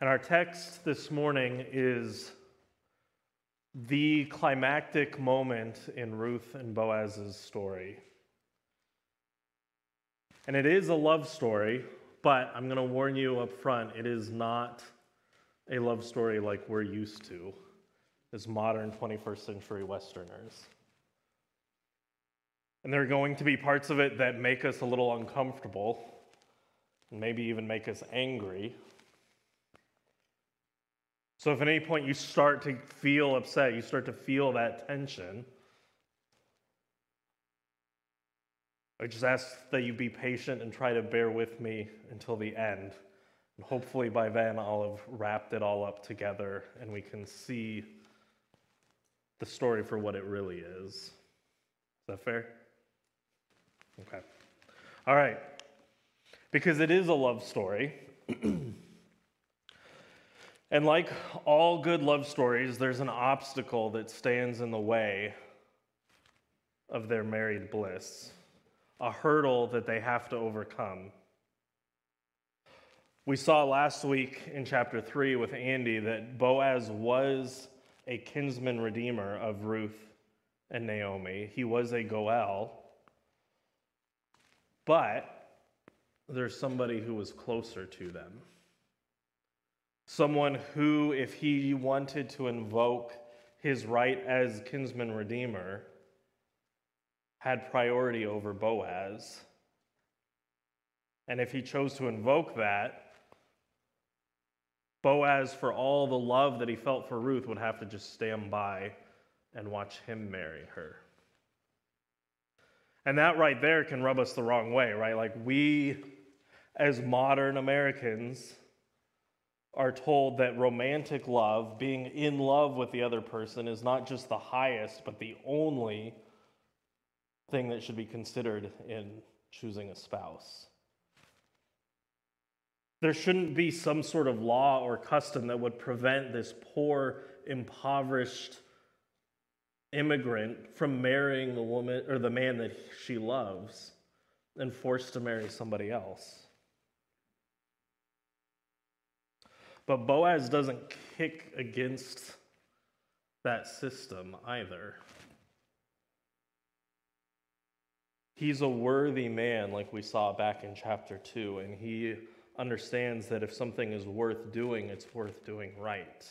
And our text this morning is the climactic moment in Ruth and Boaz's story. And it is a love story, but I'm going to warn you up front it is not a love story like we're used to as modern 21st century Westerners. And there are going to be parts of it that make us a little uncomfortable, and maybe even make us angry. So, if at any point you start to feel upset, you start to feel that tension, I just ask that you be patient and try to bear with me until the end. And hopefully by then I'll have wrapped it all up together and we can see the story for what it really is. Is that fair? Okay. All right. Because it is a love story. and like all good love stories, there's an obstacle that stands in the way of their married bliss, a hurdle that they have to overcome. We saw last week in chapter 3 with Andy that Boaz was a kinsman redeemer of Ruth and Naomi. He was a Goel. But there's somebody who was closer to them. Someone who, if he wanted to invoke his right as kinsman redeemer, had priority over Boaz. And if he chose to invoke that, Boaz, for all the love that he felt for Ruth, would have to just stand by and watch him marry her. And that right there can rub us the wrong way, right? Like we, as modern Americans, are told that romantic love, being in love with the other person, is not just the highest, but the only thing that should be considered in choosing a spouse. There shouldn't be some sort of law or custom that would prevent this poor, impoverished immigrant from marrying the woman or the man that she loves and forced to marry somebody else. But Boaz doesn't kick against that system either. He's a worthy man, like we saw back in chapter 2, and he understands that if something is worth doing, it's worth doing right.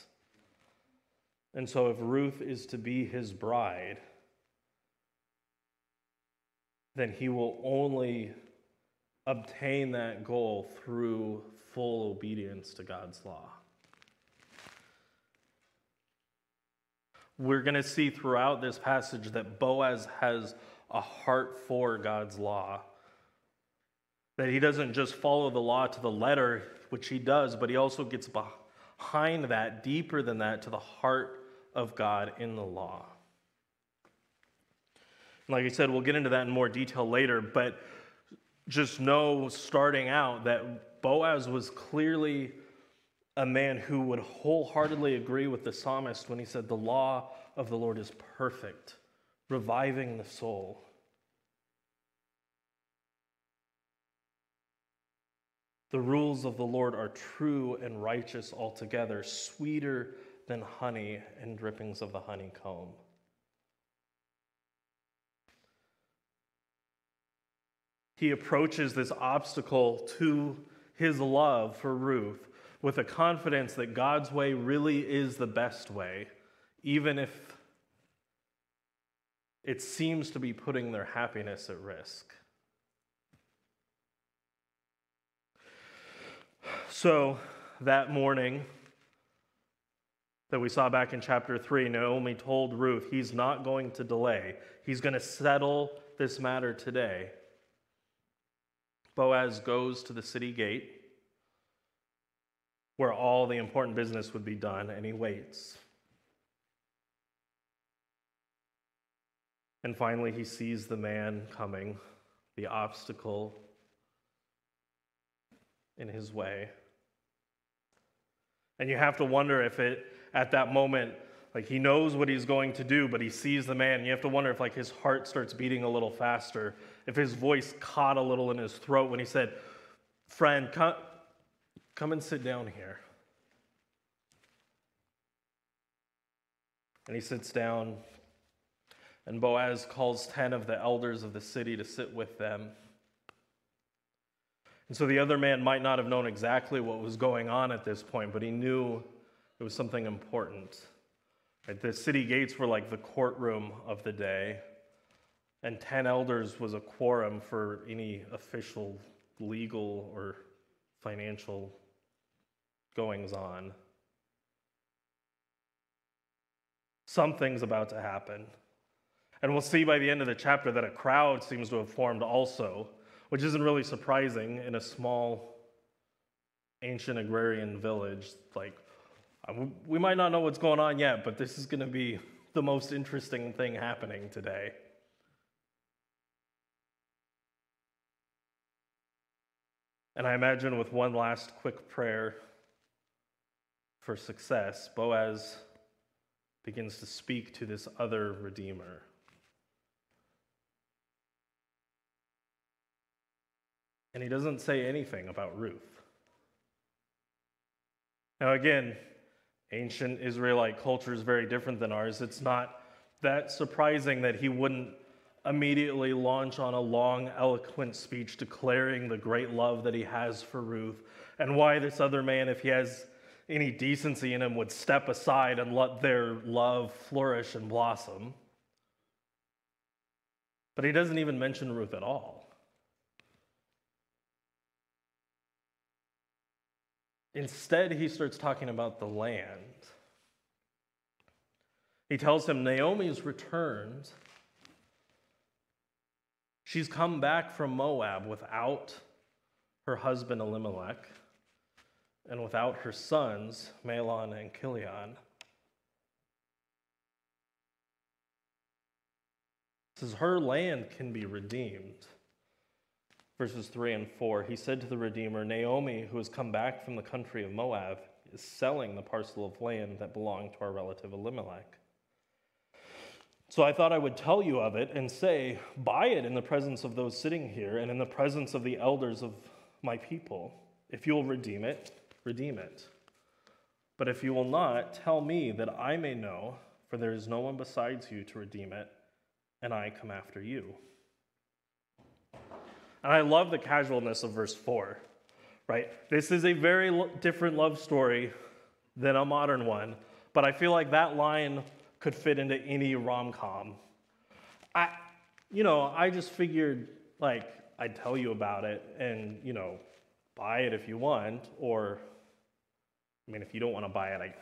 And so, if Ruth is to be his bride, then he will only obtain that goal through full obedience to God's law. We're going to see throughout this passage that Boaz has a heart for God's law. That he doesn't just follow the law to the letter, which he does, but he also gets behind that, deeper than that, to the heart of God in the law. Like I said, we'll get into that in more detail later, but just know starting out that Boaz was clearly a man who would wholeheartedly agree with the psalmist when he said, The law of the Lord is perfect, reviving the soul. The rules of the Lord are true and righteous altogether, sweeter than honey and drippings of the honeycomb. He approaches this obstacle to his love for Ruth with a confidence that God's way really is the best way, even if it seems to be putting their happiness at risk. So that morning that we saw back in chapter 3, Naomi told Ruth he's not going to delay, he's going to settle this matter today. Boaz goes to the city gate where all the important business would be done, and he waits. And finally, he sees the man coming, the obstacle in his way. And you have to wonder if it, at that moment, like he knows what he's going to do, but he sees the man. You have to wonder if like his heart starts beating a little faster, if his voice caught a little in his throat when he said, Friend, come, come and sit down here. And he sits down, and Boaz calls 10 of the elders of the city to sit with them. And so the other man might not have known exactly what was going on at this point, but he knew it was something important. Right? The city gates were like the courtroom of the day and 10 elders was a quorum for any official legal or financial goings on. Something's about to happen. And we'll see by the end of the chapter that a crowd seems to have formed also, which isn't really surprising in a small ancient agrarian village. Like, uh, we might not know what's going on yet, but this is going to be the most interesting thing happening today. And I imagine with one last quick prayer for success, Boaz begins to speak to this other Redeemer. And he doesn't say anything about Ruth. Now, again, ancient Israelite culture is very different than ours. It's not that surprising that he wouldn't immediately launch on a long, eloquent speech declaring the great love that he has for Ruth and why this other man, if he has any decency in him, would step aside and let their love flourish and blossom. But he doesn't even mention Ruth at all. Instead, he starts talking about the land. He tells him Naomi's returned She's come back from Moab without her husband Elimelech and without her sons, Mahlon and Chilion. says her land can be redeemed. Verses 3 and 4 He said to the Redeemer, Naomi, who has come back from the country of Moab, is selling the parcel of land that belonged to our relative Elimelech. So I thought I would tell you of it and say, Buy it in the presence of those sitting here and in the presence of the elders of my people. If you will redeem it, redeem it. But if you will not, tell me that I may know, for there is no one besides you to redeem it, and I come after you. And I love the casualness of verse 4, right? This is a very different love story than a modern one, but I feel like that line could fit into any rom com. I, you know, I just figured like I'd tell you about it and, you know, buy it if you want, or, I mean, if you don't want to buy it, I,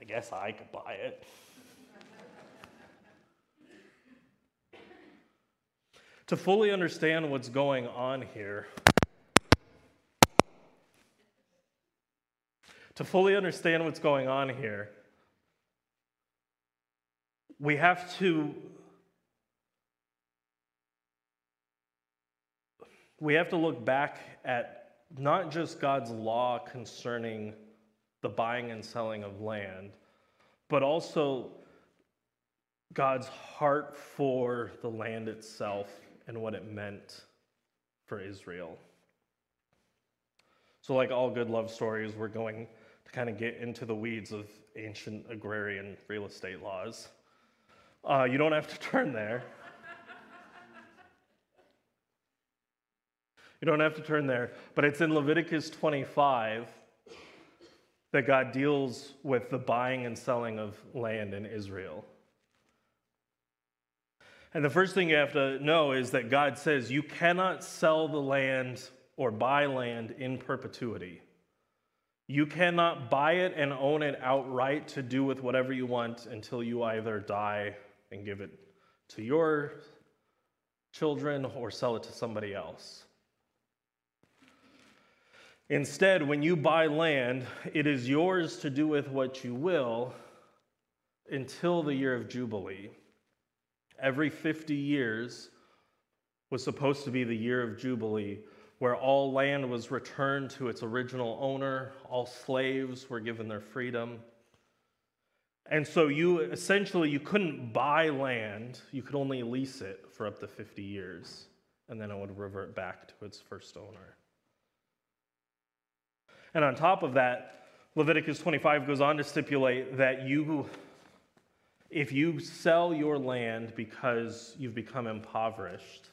I guess I could buy it. to fully understand what's going on here, to fully understand what's going on here, we have to we have to look back at not just God's law concerning the buying and selling of land, but also God's heart for the land itself and what it meant for Israel. So, like all good love stories, we're going to kind of get into the weeds of ancient agrarian real estate laws. Uh, you don't have to turn there. you don't have to turn there. But it's in Leviticus 25 that God deals with the buying and selling of land in Israel. And the first thing you have to know is that God says you cannot sell the land or buy land in perpetuity. You cannot buy it and own it outright to do with whatever you want until you either die and give it to your children or sell it to somebody else. Instead, when you buy land, it is yours to do with what you will until the year of Jubilee. Every 50 years was supposed to be the year of Jubilee, where all land was returned to its original owner, all slaves were given their freedom, and so you essentially you couldn't buy land, you could only lease it for up to 50 years, and then it would revert back to its first owner. And on top of that, Leviticus 25 goes on to stipulate that you if you sell your land because you've become impoverished,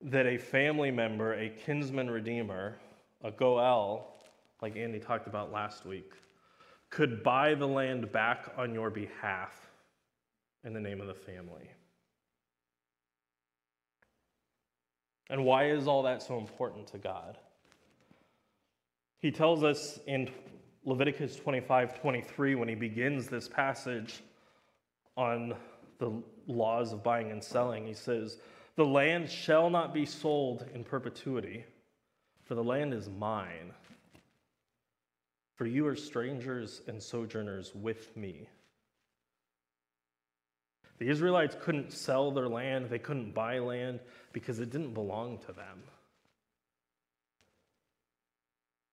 that a family member, a kinsman redeemer, a Goel, like Andy talked about last week, could buy the land back on your behalf in the name of the family. And why is all that so important to God? He tells us in Leviticus 25 23, when he begins this passage on the laws of buying and selling, he says, The land shall not be sold in perpetuity, for the land is mine. For you are strangers and sojourners with me. The Israelites couldn't sell their land, they couldn't buy land because it didn't belong to them.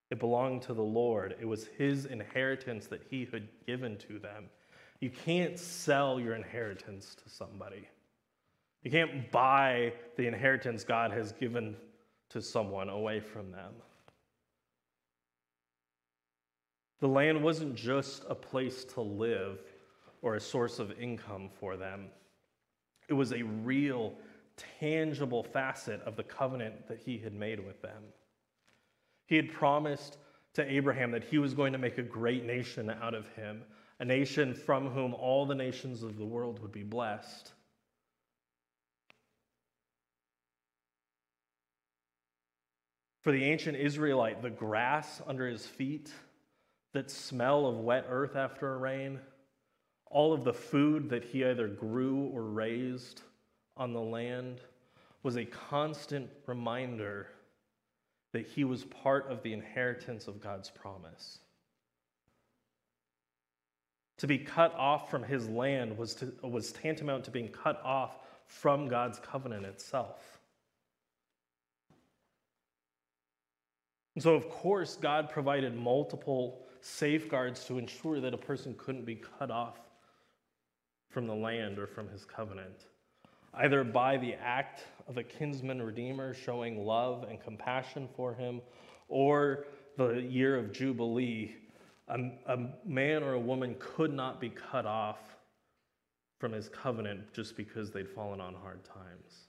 It belonged to the Lord. It was his inheritance that he had given to them. You can't sell your inheritance to somebody. You can't buy the inheritance God has given to someone away from them. The land wasn't just a place to live or a source of income for them, it was a real, tangible facet of the covenant that he had made with them. He had promised to Abraham that he was going to make a great nation out of him, a nation from whom all the nations of the world would be blessed. For the ancient Israelite, the grass under his feet, that smell of wet earth after a rain, all of the food that he either grew or raised on the land was a constant reminder that he was part of the inheritance of God's promise. To be cut off from his land was, to, was tantamount to being cut off from God's covenant itself. And so, of course, God provided multiple safeguards to ensure that a person couldn't be cut off from the land or from his covenant either by the act of a kinsman redeemer showing love and compassion for him, or the year of Jubilee, a, a, man or a woman could not be cut off from his covenant just because they'd fallen on hard times.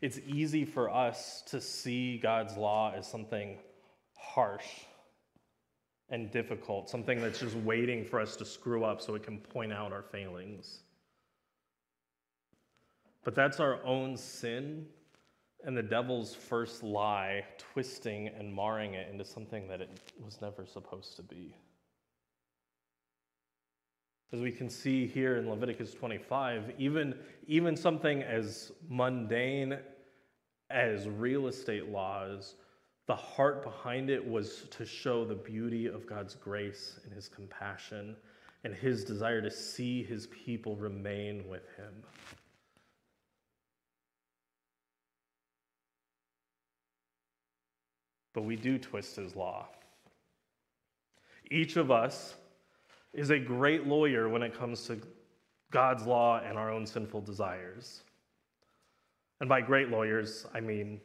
It's easy for us to see God's law as something harsh and difficult, something that's just waiting for us to screw up so it can point out our failings. But that's our own sin and the devil's first lie, twisting and marring it into something that it was never supposed to be. As we can see here in Leviticus 25, even, even something as mundane as real estate laws the heart behind it was to show the beauty of God's grace and his compassion and his desire to see his people remain with him. But we do twist his law. Each of us is a great lawyer when it comes to God's law and our own sinful desires. And by great lawyers, I mean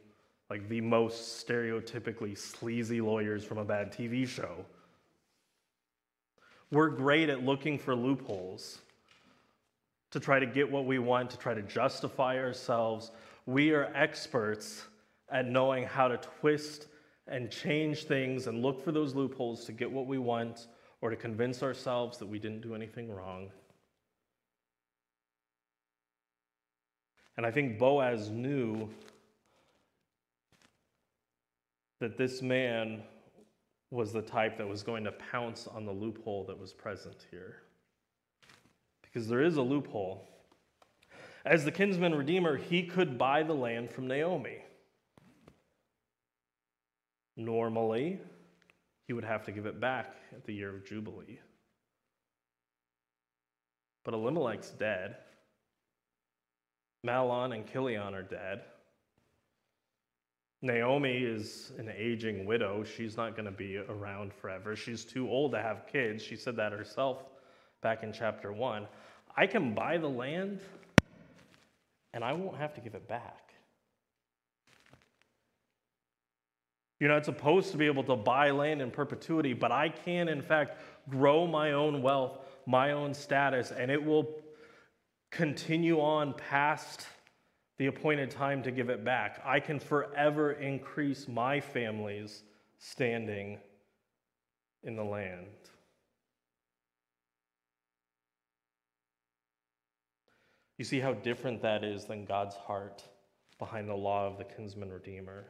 like the most stereotypically sleazy lawyers from a bad TV show. We're great at looking for loopholes to try to get what we want, to try to justify ourselves. We are experts at knowing how to twist and change things and look for those loopholes to get what we want or to convince ourselves that we didn't do anything wrong. And I think Boaz knew that this man was the type that was going to pounce on the loophole that was present here. Because there is a loophole. As the kinsman redeemer, he could buy the land from Naomi. Normally, he would have to give it back at the year of Jubilee. But Elimelech's dead. Mahlon and Chilion are dead. Naomi is an aging widow. She's not going to be around forever. She's too old to have kids. She said that herself back in chapter 1. I can buy the land and I won't have to give it back. You're not supposed to be able to buy land in perpetuity, but I can, in fact, grow my own wealth, my own status, and it will continue on past the appointed time to give it back. I can forever increase my family's standing in the land. You see how different that is than God's heart behind the law of the kinsman redeemer.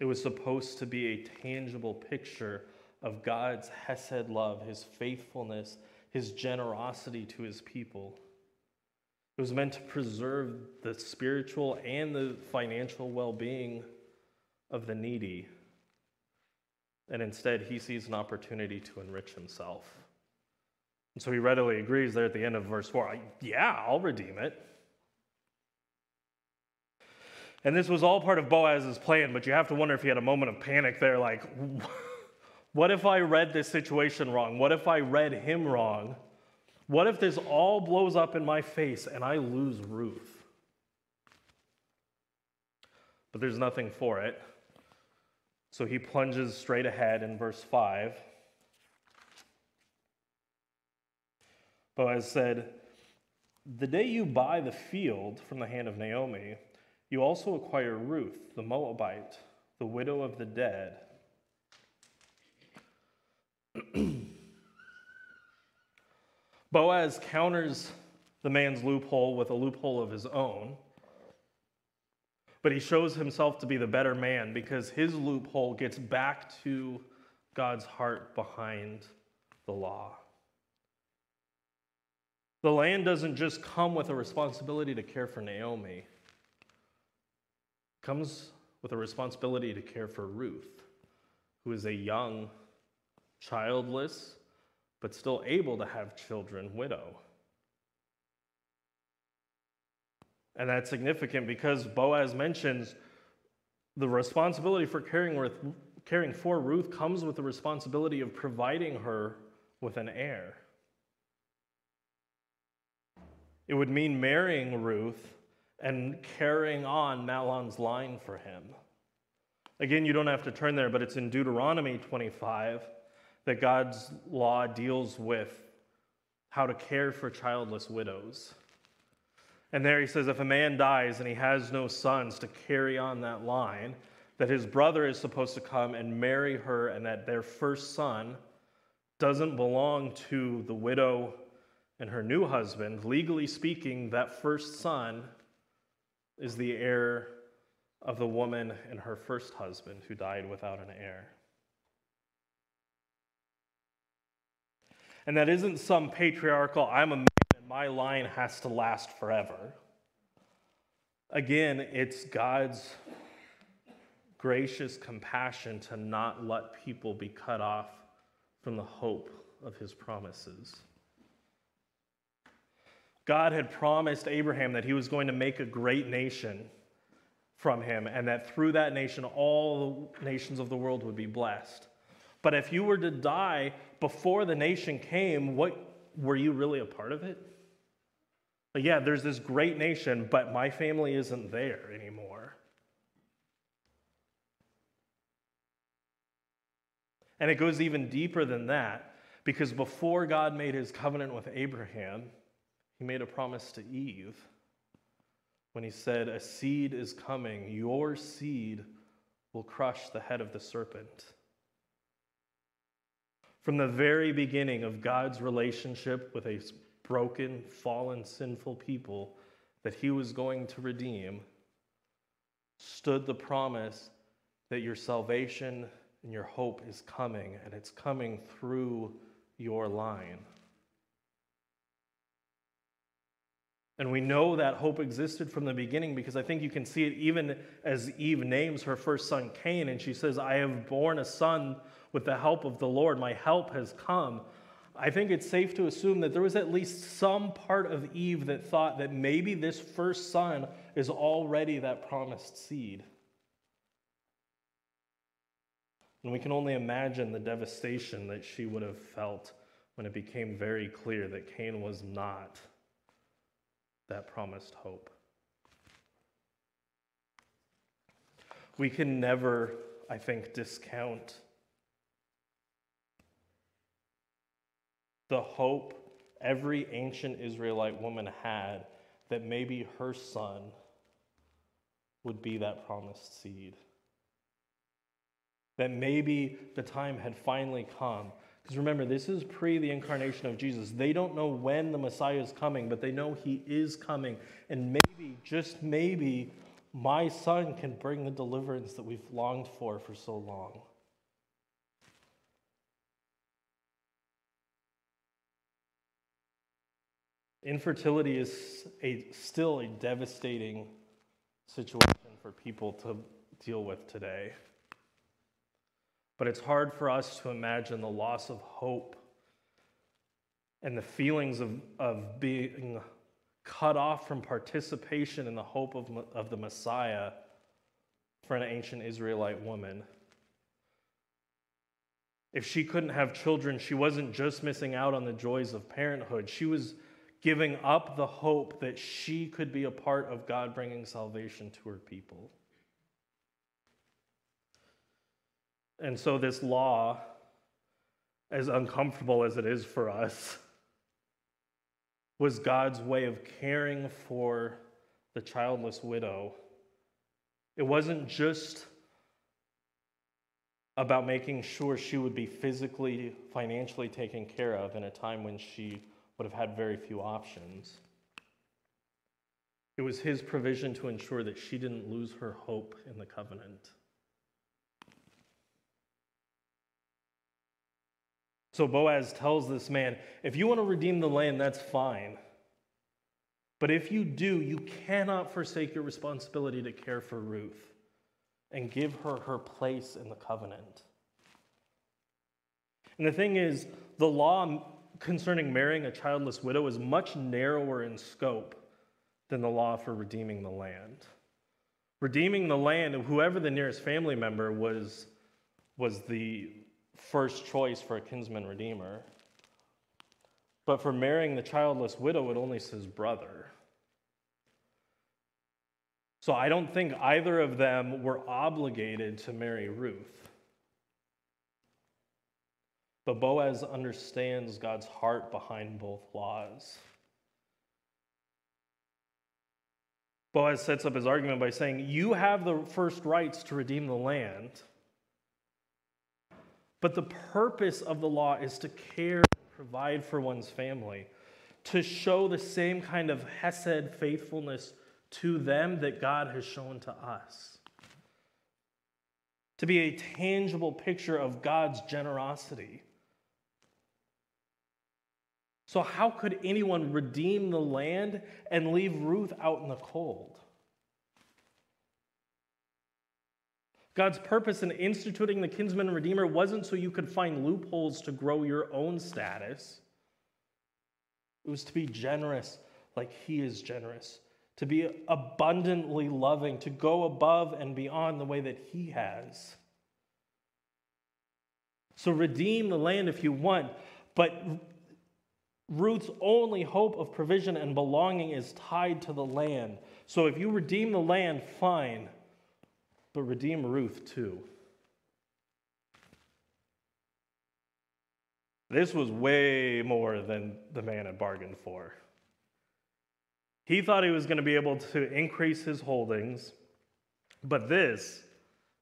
It was supposed to be a tangible picture of God's Hesed love, his faithfulness, his generosity to his people. It was meant to preserve the spiritual and the financial well being of the needy. And instead, he sees an opportunity to enrich himself. And so he readily agrees there at the end of verse 4 Yeah, I'll redeem it. And this was all part of Boaz's plan, but you have to wonder if he had a moment of panic there like, what if I read this situation wrong? What if I read him wrong? What if this all blows up in my face and I lose Ruth? But there's nothing for it. So he plunges straight ahead in verse 5. Boaz said, The day you buy the field from the hand of Naomi, you also acquire Ruth, the Moabite, the widow of the dead. Boaz counters the man's loophole with a loophole of his own, but he shows himself to be the better man because his loophole gets back to God's heart behind the law. The land doesn't just come with a responsibility to care for Naomi comes with a responsibility to care for Ruth, who is a young, childless, but still able to have children widow. And that's significant because Boaz mentions the responsibility for caring, with, caring for Ruth comes with the responsibility of providing her with an heir. It would mean marrying Ruth and carrying on Mahlon's line for him. Again, you don't have to turn there, but it's in Deuteronomy 25 that God's law deals with how to care for childless widows. And there he says if a man dies and he has no sons to carry on that line, that his brother is supposed to come and marry her, and that their first son doesn't belong to the widow and her new husband. Legally speaking, that first son is the heir of the woman and her first husband who died without an heir. And that isn't some patriarchal, I'm a man and my line has to last forever. Again, it's God's gracious compassion to not let people be cut off from the hope of his promises. God had promised Abraham that he was going to make a great nation from him, and that through that nation, all the nations of the world would be blessed. But if you were to die before the nation came, what were you really a part of it? But yeah, there's this great nation, but my family isn't there anymore. And it goes even deeper than that, because before God made his covenant with Abraham, he made a promise to Eve when he said, A seed is coming, your seed will crush the head of the serpent. From the very beginning of God's relationship with a broken, fallen, sinful people that he was going to redeem, stood the promise that your salvation and your hope is coming, and it's coming through your line. And we know that hope existed from the beginning because I think you can see it even as Eve names her first son Cain, and she says, I have born a son with the help of the Lord. My help has come. I think it's safe to assume that there was at least some part of Eve that thought that maybe this first son is already that promised seed. And we can only imagine the devastation that she would have felt when it became very clear that Cain was not that promised hope. we can never, I think, discount the hope every ancient Israelite woman had that maybe her son would be that promised seed. That maybe the time had finally come. Because remember, this is pre the incarnation of Jesus. They don't know when the Messiah is coming, but they know he is coming. And maybe, just maybe, my son can bring the deliverance that we've longed for for so long. Infertility is a, still a devastating situation for people to deal with today. But it's hard for us to imagine the loss of hope and the feelings of, of being cut off from participation in the hope of, of the Messiah for an ancient Israelite woman. If she couldn't have children, she wasn't just missing out on the joys of parenthood. She was giving up the hope that she could be a part of God bringing salvation to her people. And so, this law, as uncomfortable as it is for us, was God's way of caring for the childless widow. It wasn't just about making sure she would be physically, financially taken care of in a time when she would have had very few options. It was his provision to ensure that she didn't lose her hope in the covenant. So Boaz tells this man, if you want to redeem the land, that's fine. But if you do, you cannot forsake your responsibility to care for Ruth and give her her place in the covenant. And the thing is, the law concerning marrying a childless widow is much narrower in scope than the law for redeeming the land. Redeeming the land, whoever the nearest family member was, was the first choice for a kinsman redeemer. But for marrying the childless widow, it only says brother. So I don't think either of them were obligated to marry Ruth. But Boaz understands God's heart behind both laws. Boaz sets up his argument by saying, You have the first rights to redeem the land. But the purpose of the law is to care provide for one's family, to show the same kind of Hesed faithfulness to them that God has shown to us. To be a tangible picture of God's generosity. So, how could anyone redeem the land and leave Ruth out in the cold? God's purpose in instituting the kinsman redeemer wasn't so you could find loopholes to grow your own status. It was to be generous like He is generous, to be abundantly loving, to go above and beyond the way that He has. So redeem the land if you want, but Ruth's only hope of provision and belonging is tied to the land. So if you redeem the land, fine, but redeem Ruth too. This was way more than the man had bargained for. He thought he was going to be able to increase his holdings, but this,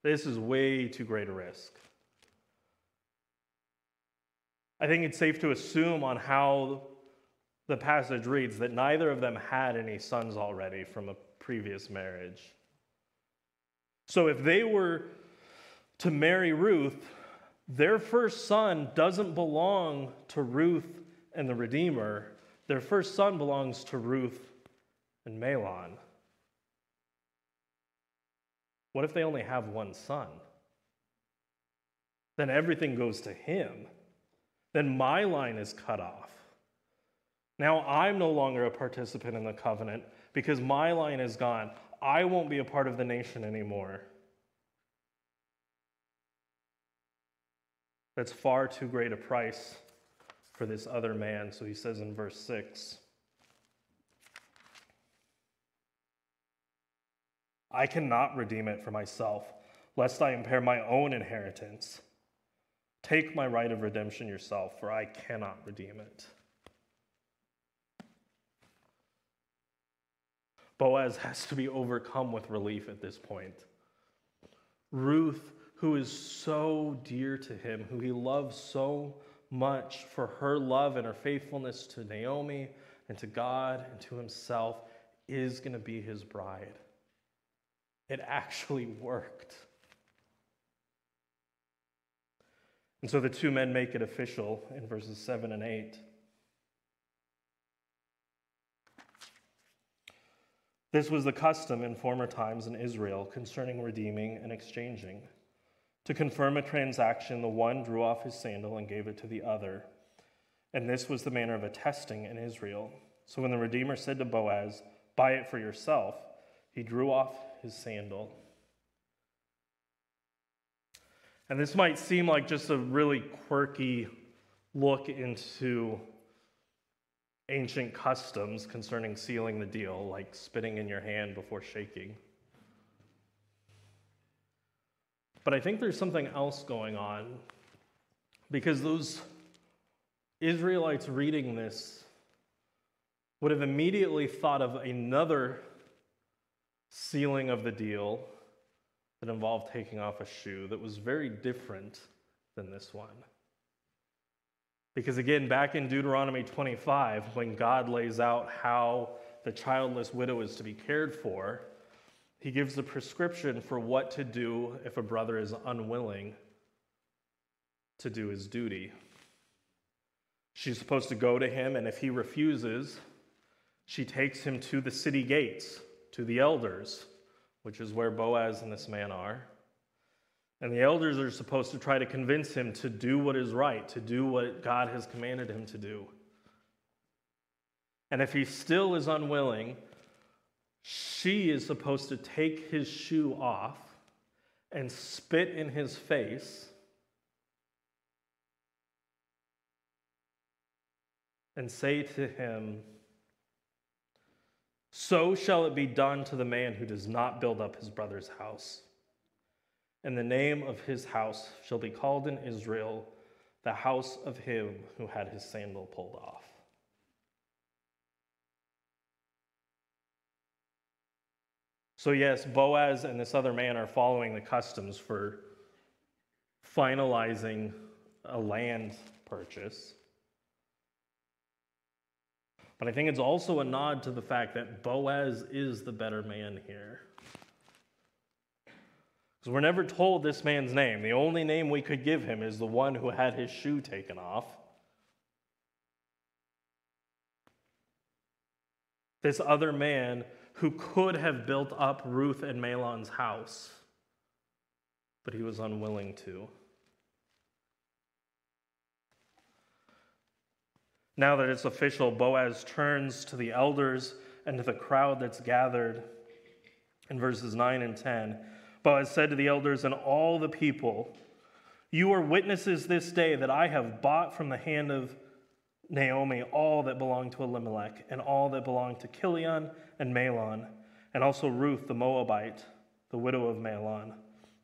this is way too great a risk. I think it's safe to assume on how the passage reads that neither of them had any sons already from a previous marriage. So if they were to marry Ruth, their first son doesn't belong to Ruth and the Redeemer. Their first son belongs to Ruth and Mahlon. What if they only have one son? Then everything goes to him then my line is cut off. Now I'm no longer a participant in the covenant because my line is gone. I won't be a part of the nation anymore. That's far too great a price for this other man. So he says in verse 6 I cannot redeem it for myself. lest I impair my own inheritance. Take my right of redemption yourself, for I cannot redeem it. Boaz has to be overcome with relief at this point. Ruth, who is so dear to him, who he loves so much for her love and her faithfulness to Naomi and to God and to himself, is going to be his bride. It actually worked. And so the two men make it official in verses 7 and 8. This was the custom in former times in Israel concerning redeeming and exchanging. To confirm a transaction, the one drew off his sandal and gave it to the other. And this was the manner of attesting in Israel. So when the Redeemer said to Boaz, Buy it for yourself, he drew off his sandal. And this might seem like just a really quirky look into ancient customs concerning sealing the deal, like spitting in your hand before shaking. But I think there's something else going on because those Israelites reading this would have immediately thought of another sealing of the deal that involved taking off a shoe that was very different than this one. Because again, back in Deuteronomy 25, when God lays out how the childless widow is to be cared for, he gives the prescription for what to do if a brother is unwilling to do his duty. She's supposed to go to him, and if he refuses, she takes him to the city gates, to the elders, which is where Boaz and this man are. And the elders are supposed to try to convince him to do what is right, to do what God has commanded him to do. And if he still is unwilling, she is supposed to take his shoe off and spit in his face and say to him, So shall it be done to the man who does not build up his brother's house and the name of his house shall be called in Israel the house of him who had his sandal pulled off. So, yes, Boaz and this other man are following the customs for finalizing a land purchase. But I think it's also a nod to the fact that Boaz is the better man here. Because we're never told this man's name. The only name we could give him is the one who had his shoe taken off. This other man who could have built up Ruth and Mahlon's house, but he was unwilling to. Now that it's official, Boaz turns to the elders and to the crowd that's gathered in verses 9 and 10 Boaz said to the elders and all the people, You are witnesses this day that I have bought from the hand of Naomi all that belonged to Elimelech, and all that belonged to Chilion and Mahlon, and also Ruth the Moabite, the widow of Mahlon,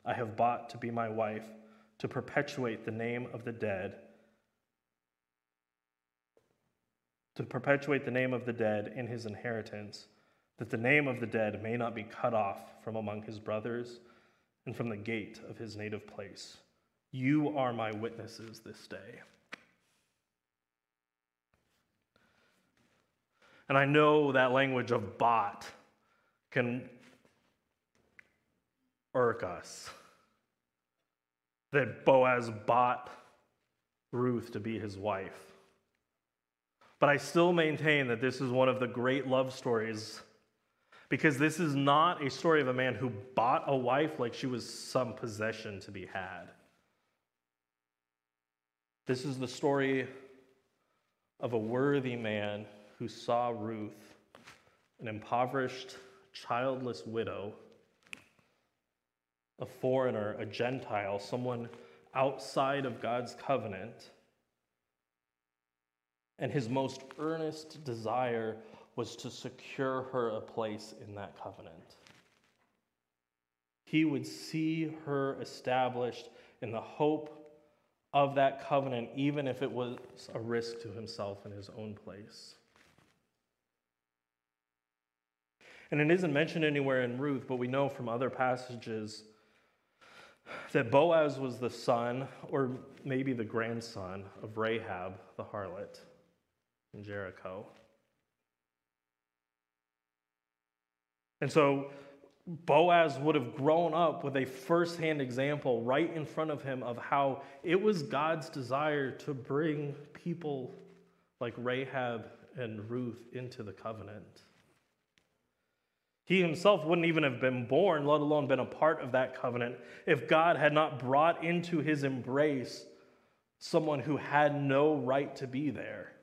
I have bought to be my wife, to perpetuate the name of the dead. To perpetuate the name of the dead in his inheritance, that the name of the dead may not be cut off from among his brothers and from the gate of his native place. You are my witnesses this day. And I know that language of bought can irk us. That Boaz bought Ruth to be his wife. But I still maintain that this is one of the great love stories because this is not a story of a man who bought a wife like she was some possession to be had. This is the story of a worthy man who saw Ruth, an impoverished, childless widow, a foreigner, a Gentile, someone outside of God's covenant, and his most earnest desire was to secure her a place in that covenant. he would see her established in the hope of that covenant, even if it was a risk to himself in his own place. And it isn't mentioned anywhere in Ruth, but we know from other passages that Boaz was the son, or maybe the grandson, of Rahab the harlot in Jericho. And so Boaz would have grown up with a firsthand example right in front of him of how it was God's desire to bring people like Rahab and Ruth into the covenant. He himself wouldn't even have been born, let alone been a part of that covenant, if God had not brought into his embrace someone who had no right to be there.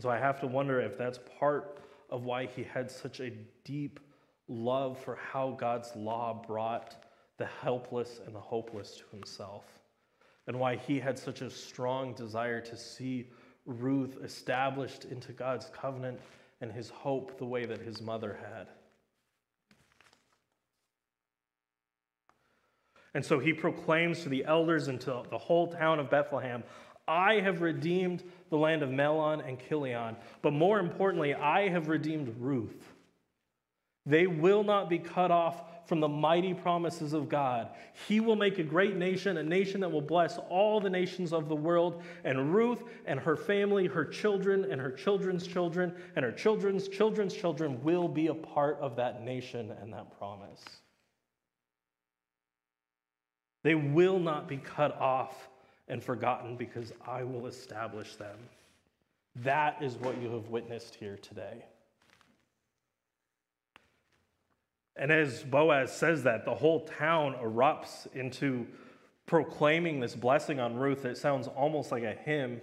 So I have to wonder if that's part of why he had such a deep love for how God's law brought the helpless and the hopeless to himself, and why he had such a strong desire to see Ruth established into God's covenant and his hope the way that his mother had. And so he proclaims to the elders and to the whole town of Bethlehem I have redeemed the land of Mahlon and Chilion, but more importantly, I have redeemed Ruth. They will not be cut off from the mighty promises of God. He will make a great nation, a nation that will bless all the nations of the world. And Ruth and her family, her children, and her children's children, and her children's children's children will be a part of that nation and that promise. They will not be cut off and forgotten because I will establish them. That is what you have witnessed here today. And as Boaz says that, the whole town erupts into proclaiming this blessing on Ruth. It sounds almost like a hymn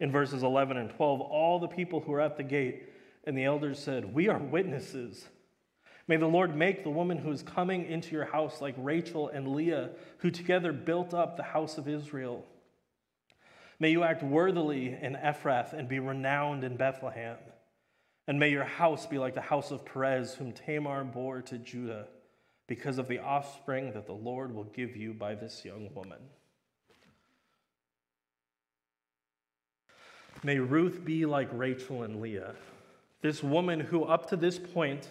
in verses 11 and 12. All the people who were at the gate and the elders said, We are witnesses. May the Lord make the woman who is coming into your house like Rachel and Leah, who together built up the house of Israel. May you act worthily in Ephrath and be renowned in Bethlehem. And may your house be like the house of Perez, whom Tamar bore to Judah, because of the offspring that the Lord will give you by this young woman. May Ruth be like Rachel and Leah, this woman who, up to this point,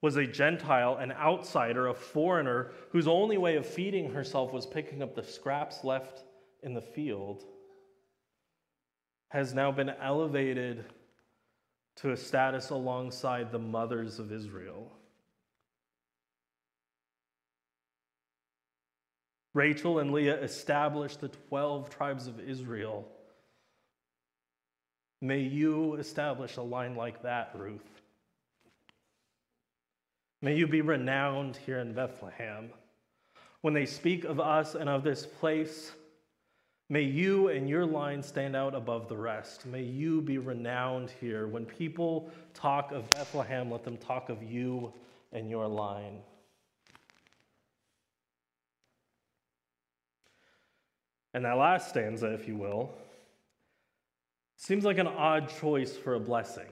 was a Gentile, an outsider, a foreigner, whose only way of feeding herself was picking up the scraps left in the field, has now been elevated to a status alongside the mothers of Israel. Rachel and Leah established the 12 tribes of Israel. May you establish a line like that, Ruth. May you be renowned here in Bethlehem. When they speak of us and of this place, May you and your line stand out above the rest. May you be renowned here. When people talk of Bethlehem, let them talk of you and your line. And that last stanza, if you will, seems like an odd choice for a blessing.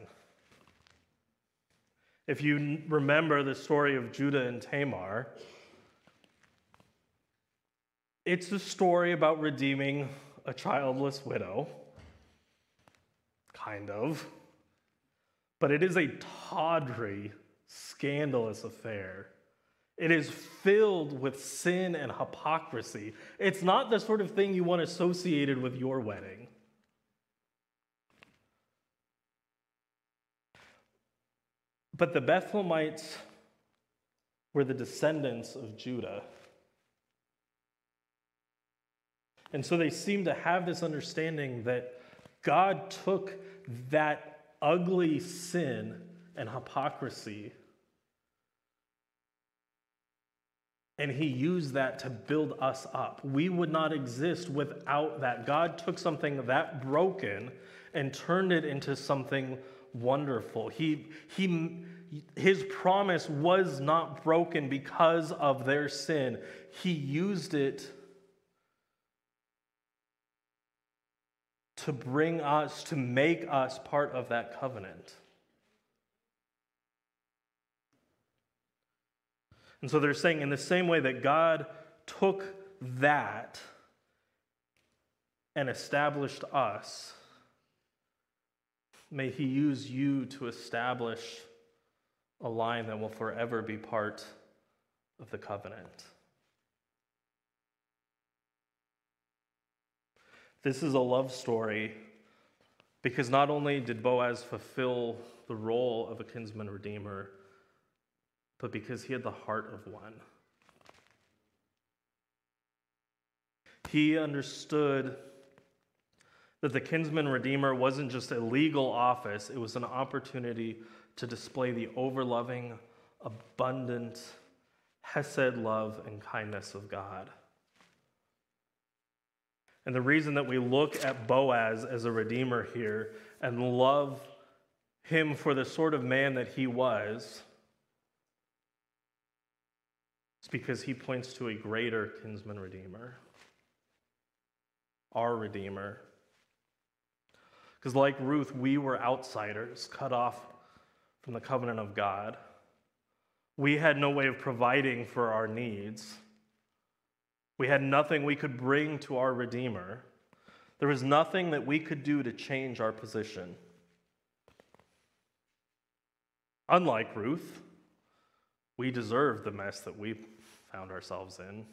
If you remember the story of Judah and Tamar, it's a story about redeeming a childless widow, kind of. But it is a tawdry, scandalous affair. It is filled with sin and hypocrisy. It's not the sort of thing you want associated with your wedding. But the Bethlehemites were the descendants of Judah. And so they seem to have this understanding that God took that ugly sin and hypocrisy and he used that to build us up. We would not exist without that. God took something that broken and turned it into something wonderful. He, he, his promise was not broken because of their sin. He used it to bring us, to make us part of that covenant. And so they're saying, in the same way that God took that and established us, may He use you to establish a line that will forever be part of the covenant. This is a love story because not only did Boaz fulfill the role of a kinsman redeemer, but because he had the heart of one. He understood that the kinsman redeemer wasn't just a legal office, it was an opportunity to display the overloving, abundant, Hesed love and kindness of God. And the reason that we look at Boaz as a redeemer here and love him for the sort of man that he was is because he points to a greater kinsman redeemer, our redeemer. Because, like Ruth, we were outsiders, cut off from the covenant of God. We had no way of providing for our needs. We had nothing we could bring to our Redeemer. There was nothing that we could do to change our position. Unlike Ruth, we deserved the mess that we found ourselves in.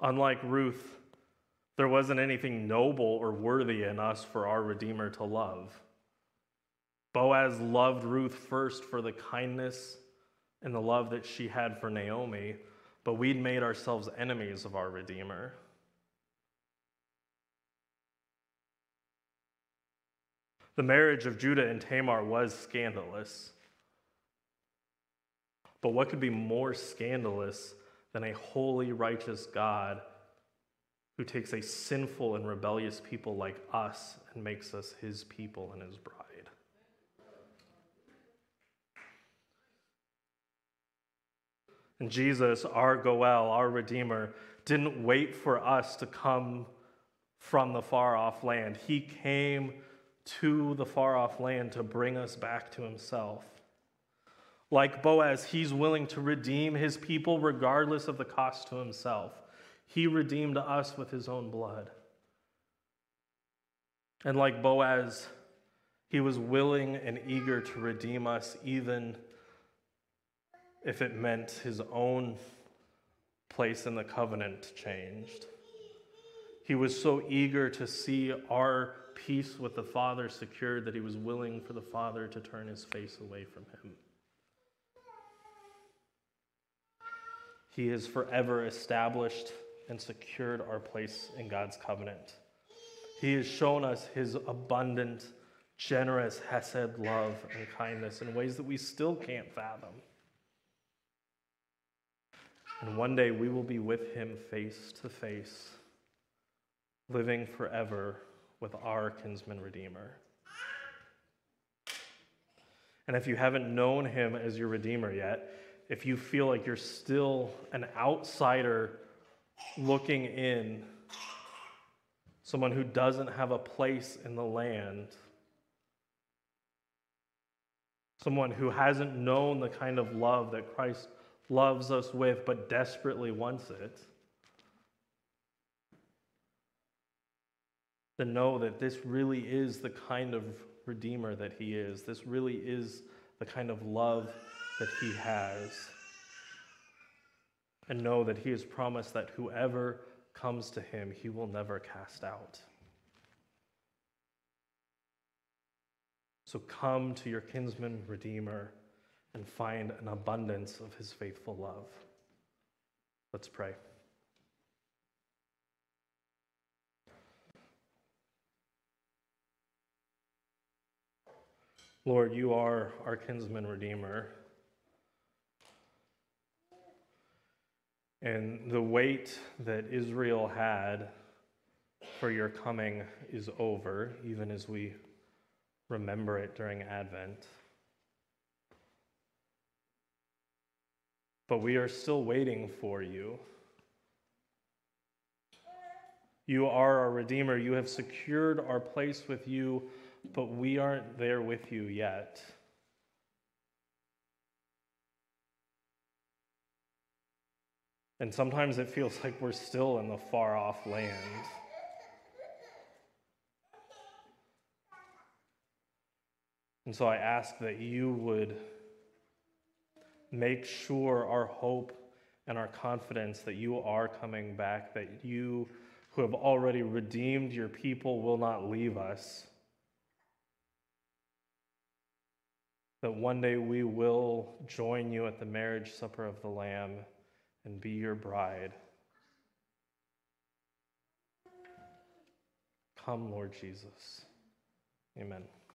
Unlike Ruth, there wasn't anything noble or worthy in us for our Redeemer to love. Boaz loved Ruth first for the kindness and the love that she had for Naomi, but we'd made ourselves enemies of our Redeemer. The marriage of Judah and Tamar was scandalous. But what could be more scandalous than a holy, righteous God who takes a sinful and rebellious people like us and makes us his people and his bride? And Jesus, our Goel, our Redeemer, didn't wait for us to come from the far off land. He came to the far off land to bring us back to himself. Like Boaz, he's willing to redeem his people regardless of the cost to himself. He redeemed us with his own blood. And like Boaz, he was willing and eager to redeem us even if it meant his own place in the covenant changed. He was so eager to see our peace with the Father secured that he was willing for the Father to turn his face away from him. He has forever established and secured our place in God's covenant. He has shown us his abundant, generous, Hesed love and kindness in ways that we still can't fathom. And one day we will be with him face to face, living forever with our kinsman redeemer. And if you haven't known him as your redeemer yet, if you feel like you're still an outsider looking in, someone who doesn't have a place in the land, someone who hasn't known the kind of love that Christ loves us with, but desperately wants it, then know that this really is the kind of Redeemer that He is. This really is the kind of love that He has. And know that He has promised that whoever comes to Him, He will never cast out. So come to your kinsman Redeemer and find an abundance of his faithful love. Let's pray. Lord, you are our kinsman redeemer. And the wait that Israel had for your coming is over, even as we remember it during Advent. But we are still waiting for you. You are our Redeemer. You have secured our place with you but we aren't there with you yet. And sometimes it feels like we're still in the far off land. And so I ask that you would make sure our hope and our confidence that you are coming back, that you who have already redeemed your people will not leave us. That one day we will join you at the marriage supper of the Lamb and be your bride. Come, Lord Jesus. Amen.